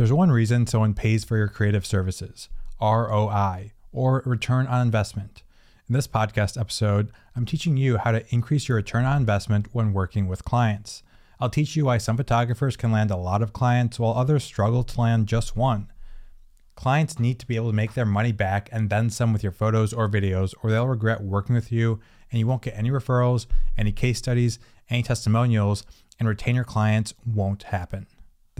There's one reason someone pays for your creative services ROI, or return on investment. In this podcast episode, I'm teaching you how to increase your return on investment when working with clients. I'll teach you why some photographers can land a lot of clients while others struggle to land just one. Clients need to be able to make their money back and then some with your photos or videos, or they'll regret working with you and you won't get any referrals, any case studies, any testimonials, and retain your clients won't happen.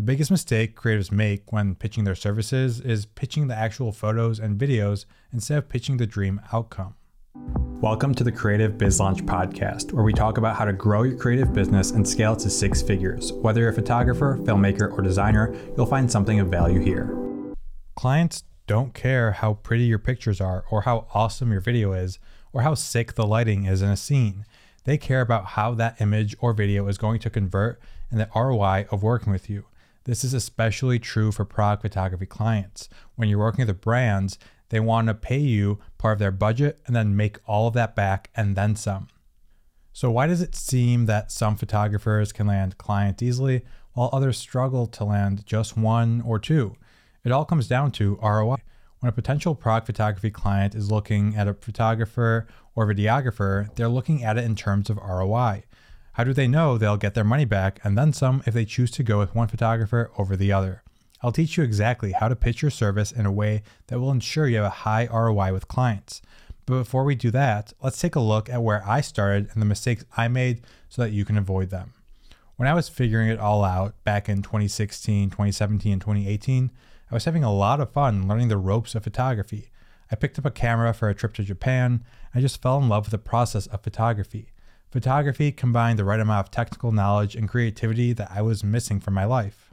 The biggest mistake creatives make when pitching their services is pitching the actual photos and videos instead of pitching the dream outcome. Welcome to the Creative Biz Launch Podcast, where we talk about how to grow your creative business and scale to six figures. Whether you're a photographer, filmmaker, or designer, you'll find something of value here. Clients don't care how pretty your pictures are, or how awesome your video is, or how sick the lighting is in a scene. They care about how that image or video is going to convert and the ROI of working with you. This is especially true for product photography clients. When you're working with brands, they want to pay you part of their budget and then make all of that back and then some. So, why does it seem that some photographers can land clients easily while others struggle to land just one or two? It all comes down to ROI. When a potential product photography client is looking at a photographer or videographer, they're looking at it in terms of ROI. How do they know they'll get their money back and then some if they choose to go with one photographer over the other? I'll teach you exactly how to pitch your service in a way that will ensure you have a high ROI with clients. But before we do that, let's take a look at where I started and the mistakes I made so that you can avoid them. When I was figuring it all out back in 2016, 2017, and 2018, I was having a lot of fun learning the ropes of photography. I picked up a camera for a trip to Japan. I just fell in love with the process of photography. Photography combined the right amount of technical knowledge and creativity that I was missing from my life.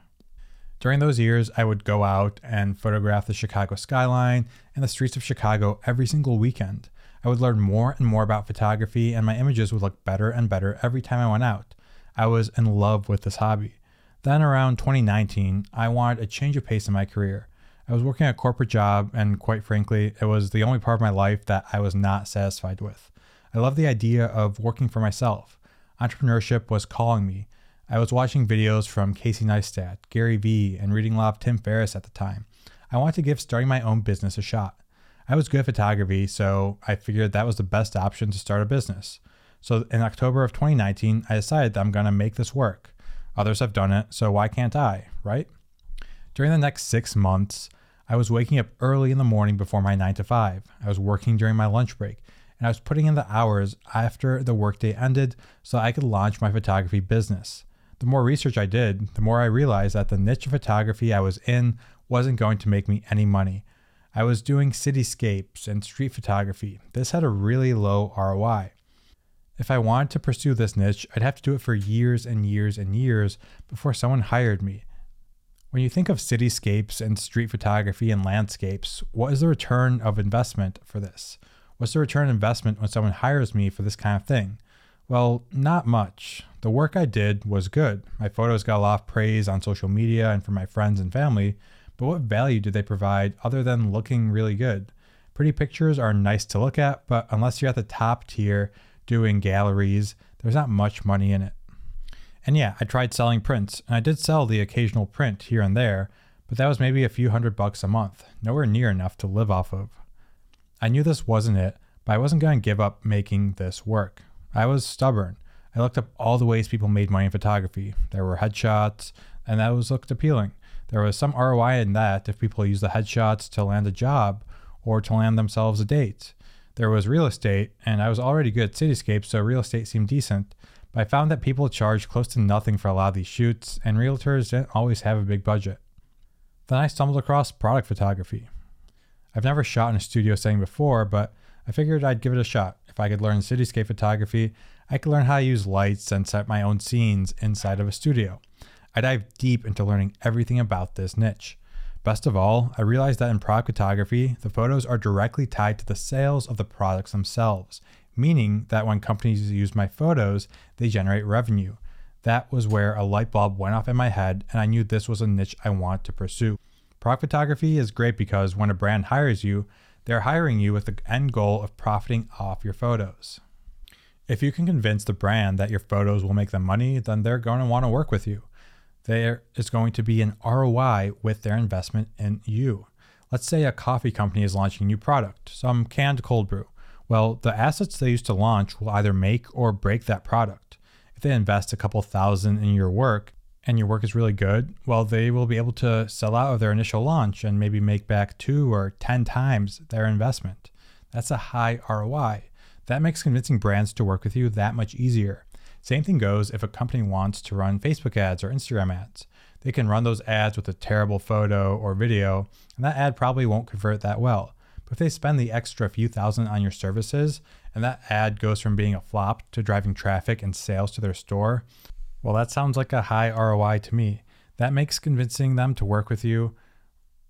During those years, I would go out and photograph the Chicago skyline and the streets of Chicago every single weekend. I would learn more and more about photography, and my images would look better and better every time I went out. I was in love with this hobby. Then around 2019, I wanted a change of pace in my career. I was working a corporate job, and quite frankly, it was the only part of my life that I was not satisfied with. I love the idea of working for myself. Entrepreneurship was calling me. I was watching videos from Casey Neistat, Gary Vee, and reading a lot of Tim Ferriss at the time. I wanted to give starting my own business a shot. I was good at photography, so I figured that was the best option to start a business. So in October of 2019, I decided that I'm going to make this work. Others have done it, so why can't I, right? During the next six months, I was waking up early in the morning before my 9 to 5. I was working during my lunch break, and I was putting in the hours after the workday ended so I could launch my photography business. The more research I did, the more I realized that the niche of photography I was in wasn't going to make me any money. I was doing cityscapes and street photography. This had a really low ROI. If I wanted to pursue this niche, I'd have to do it for years and years and years before someone hired me. When you think of cityscapes and street photography and landscapes, what is the return of investment for this? What's the return investment when someone hires me for this kind of thing? Well, not much. The work I did was good. My photos got a lot of praise on social media and from my friends and family, but what value did they provide other than looking really good? Pretty pictures are nice to look at, but unless you're at the top tier, doing galleries. There's not much money in it. And yeah, I tried selling prints, and I did sell the occasional print here and there, but that was maybe a few hundred bucks a month, nowhere near enough to live off of. I knew this wasn't it, but I wasn't going to give up making this work. I was stubborn. I looked up all the ways people made money in photography. There were headshots, and that was looked appealing. There was some ROI in that if people used the headshots to land a job or to land themselves a date. There was real estate, and I was already good at cityscapes, so real estate seemed decent. But I found that people charged close to nothing for a lot of these shoots, and realtors didn't always have a big budget. Then I stumbled across product photography. I've never shot in a studio setting before, but I figured I'd give it a shot. If I could learn cityscape photography, I could learn how to use lights and set my own scenes inside of a studio. I dive deep into learning everything about this niche. Best of all, I realized that in product photography, the photos are directly tied to the sales of the products themselves, meaning that when companies use my photos, they generate revenue. That was where a light bulb went off in my head, and I knew this was a niche I wanted to pursue. Product photography is great because when a brand hires you, they're hiring you with the end goal of profiting off your photos. If you can convince the brand that your photos will make them money, then they're going to want to work with you. there is going to be an ROI with their investment in you. Let's say a coffee company is launching a new product, some canned cold brew. Well, the assets they use to launch will either make or break that product. If they invest a couple thousand in your work and your work is really good, well, they will be able to sell out of their initial launch and maybe make back two or 10 times their investment. That's a high ROI. That makes convincing brands to work with you that much easier. Same thing goes if a company wants to run Facebook ads or Instagram ads. They can run those ads with a terrible photo or video, and that ad probably won't convert that well. But if they spend the extra few thousand on your services and that ad goes from being a flop to driving traffic and sales to their store, well, that sounds like a high ROI to me. That makes convincing them to work with you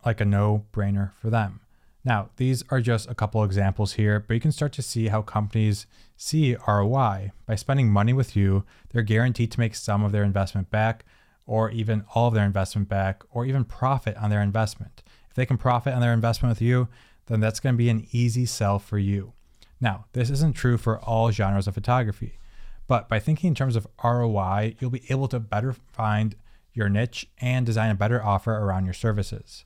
like a no brainer for them. Now, these are just a couple examples here, but you can start to see how companies see ROI. By spending money with you, they're guaranteed to make some of their investment back, or even all of their investment back, or even profit on their investment. If they can profit on their investment with you, then that's going to be an easy sell for you. Now, this isn't true for all genres of photography, but by thinking in terms of ROI, you'll be able to better find your niche and design a better offer around your services.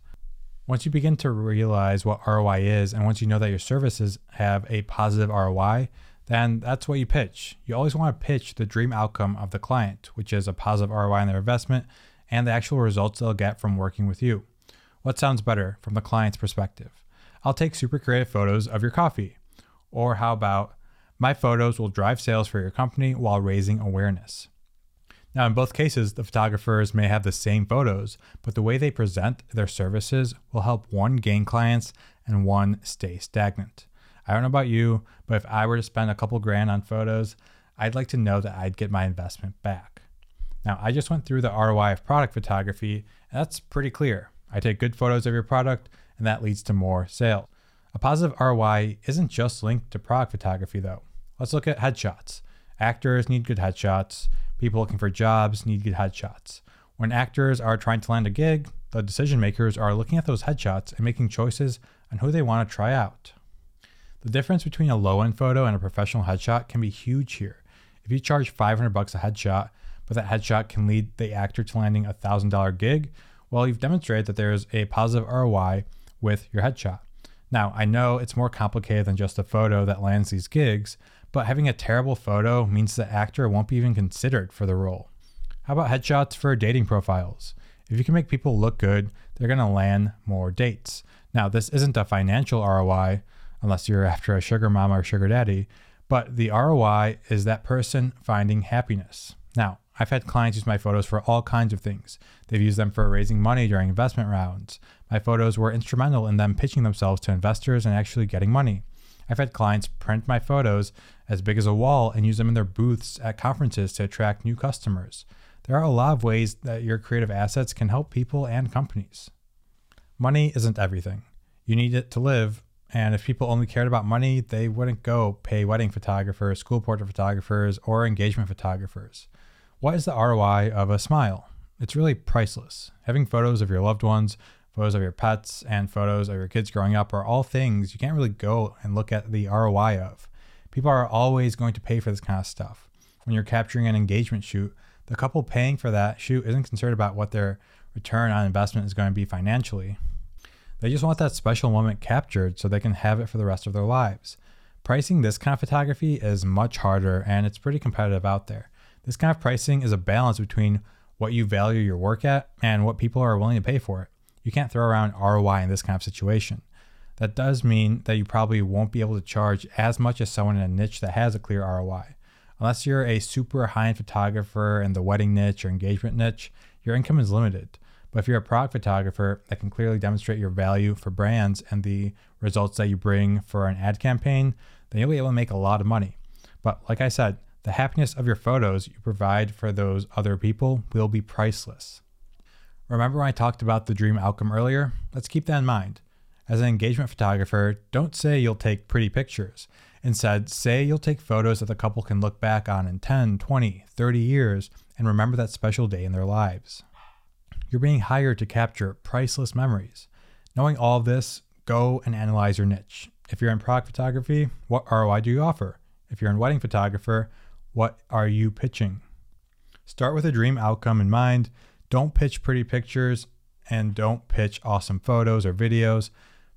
Once you begin to realize what ROI is, and once you know that your services have a positive ROI, then that's what you pitch. You always want to pitch the dream outcome of the client, which is a positive ROI on their investment and the actual results they'll get from working with you. What sounds better from the client's perspective? I'll take super creative photos of your coffee. Or how about my photos will drive sales for your company while raising awareness? Now, in both cases, the photographers may have the same photos, but the way they present their services will help one gain clients and one stay stagnant. I don't know about you, but if I were to spend a couple grand on photos, I'd like to know that I'd get my investment back. Now, I just went through the ROI of product photography, and that's pretty clear. I take good photos of your product, and that leads to more sales. A positive ROI isn't just linked to product photography, though. Let's look at headshots. Actors need good headshots. People looking for jobs need good headshots. When actors are trying to land a gig, the decision makers are looking at those headshots and making choices on who they want to try out. The difference between a low end photo and a professional headshot can be huge here. If you charge 500 bucks a headshot, but that headshot can lead the actor to landing a $1,000 gig, well, you've demonstrated that there is a positive ROI with your headshot. Now, I know it's more complicated than just a photo that lands these gigs, but having a terrible photo means the actor won't be even considered for the role. How about headshots for dating profiles? If you can make people look good, they're going to land more dates. Now, this isn't a financial ROI unless you're after a sugar mama or sugar daddy, but the ROI is that person finding happiness. Now, I've had clients use my photos for all kinds of things. They've used them for raising money during investment rounds. My photos were instrumental in them pitching themselves to investors and actually getting money. I've had clients print my photos as big as a wall and use them in their booths at conferences to attract new customers. There are a lot of ways that your creative assets can help people and companies. Money isn't everything. You need it to live, and if people only cared about money, they wouldn't go pay wedding photographers, school portrait photographers, or engagement photographers. What is the ROI of a smile? It's really priceless. Having photos of your loved ones, photos of your pets, and photos of your kids growing up are all things you can't really go and look at the ROI of. People are always going to pay for this kind of stuff. When you're capturing an engagement shoot, the couple paying for that shoot isn't concerned about what their return on investment is going to be financially. They just want that special moment captured so they can have it for the rest of their lives. Pricing this kind of photography is much harder and it's pretty competitive out there. This kind of pricing is a balance between what you value your work at and what people are willing to pay for it. You can't throw around ROI in this kind of situation. That does mean that you probably won't be able to charge as much as someone in a niche that has a clear ROI. Unless you're a super high end photographer in the wedding niche or engagement niche, your income is limited. But if you're a product photographer that can clearly demonstrate your value for brands and the results that you bring for an ad campaign, then you'll be able to make a lot of money. But like I said, the happiness of your photos you provide for those other people will be priceless. Remember when I talked about the dream outcome earlier? Let's keep that in mind. As an engagement photographer, don't say you'll take pretty pictures. Instead, say you'll take photos that the couple can look back on in 10, 20, 30 years and remember that special day in their lives. You're being hired to capture priceless memories. Knowing all of this, go and analyze your niche. If you're in product photography, what ROI do you offer? If you're in wedding photographer, what are you pitching? Start with a dream outcome in mind Don't pitch pretty pictures and don't pitch awesome photos or videos.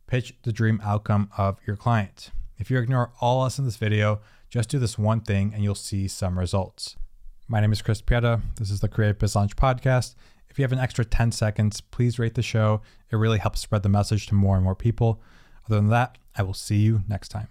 Pitch the dream outcome of your client. If you ignore all else in this video, just do this one thing and you'll see some results. My name is Chris Pieta. This is the Creative Biz Launch Podcast. If you have an extra 10 seconds, please rate the show. It really helps spread the message to more and more people. Other than that, I will see you next time.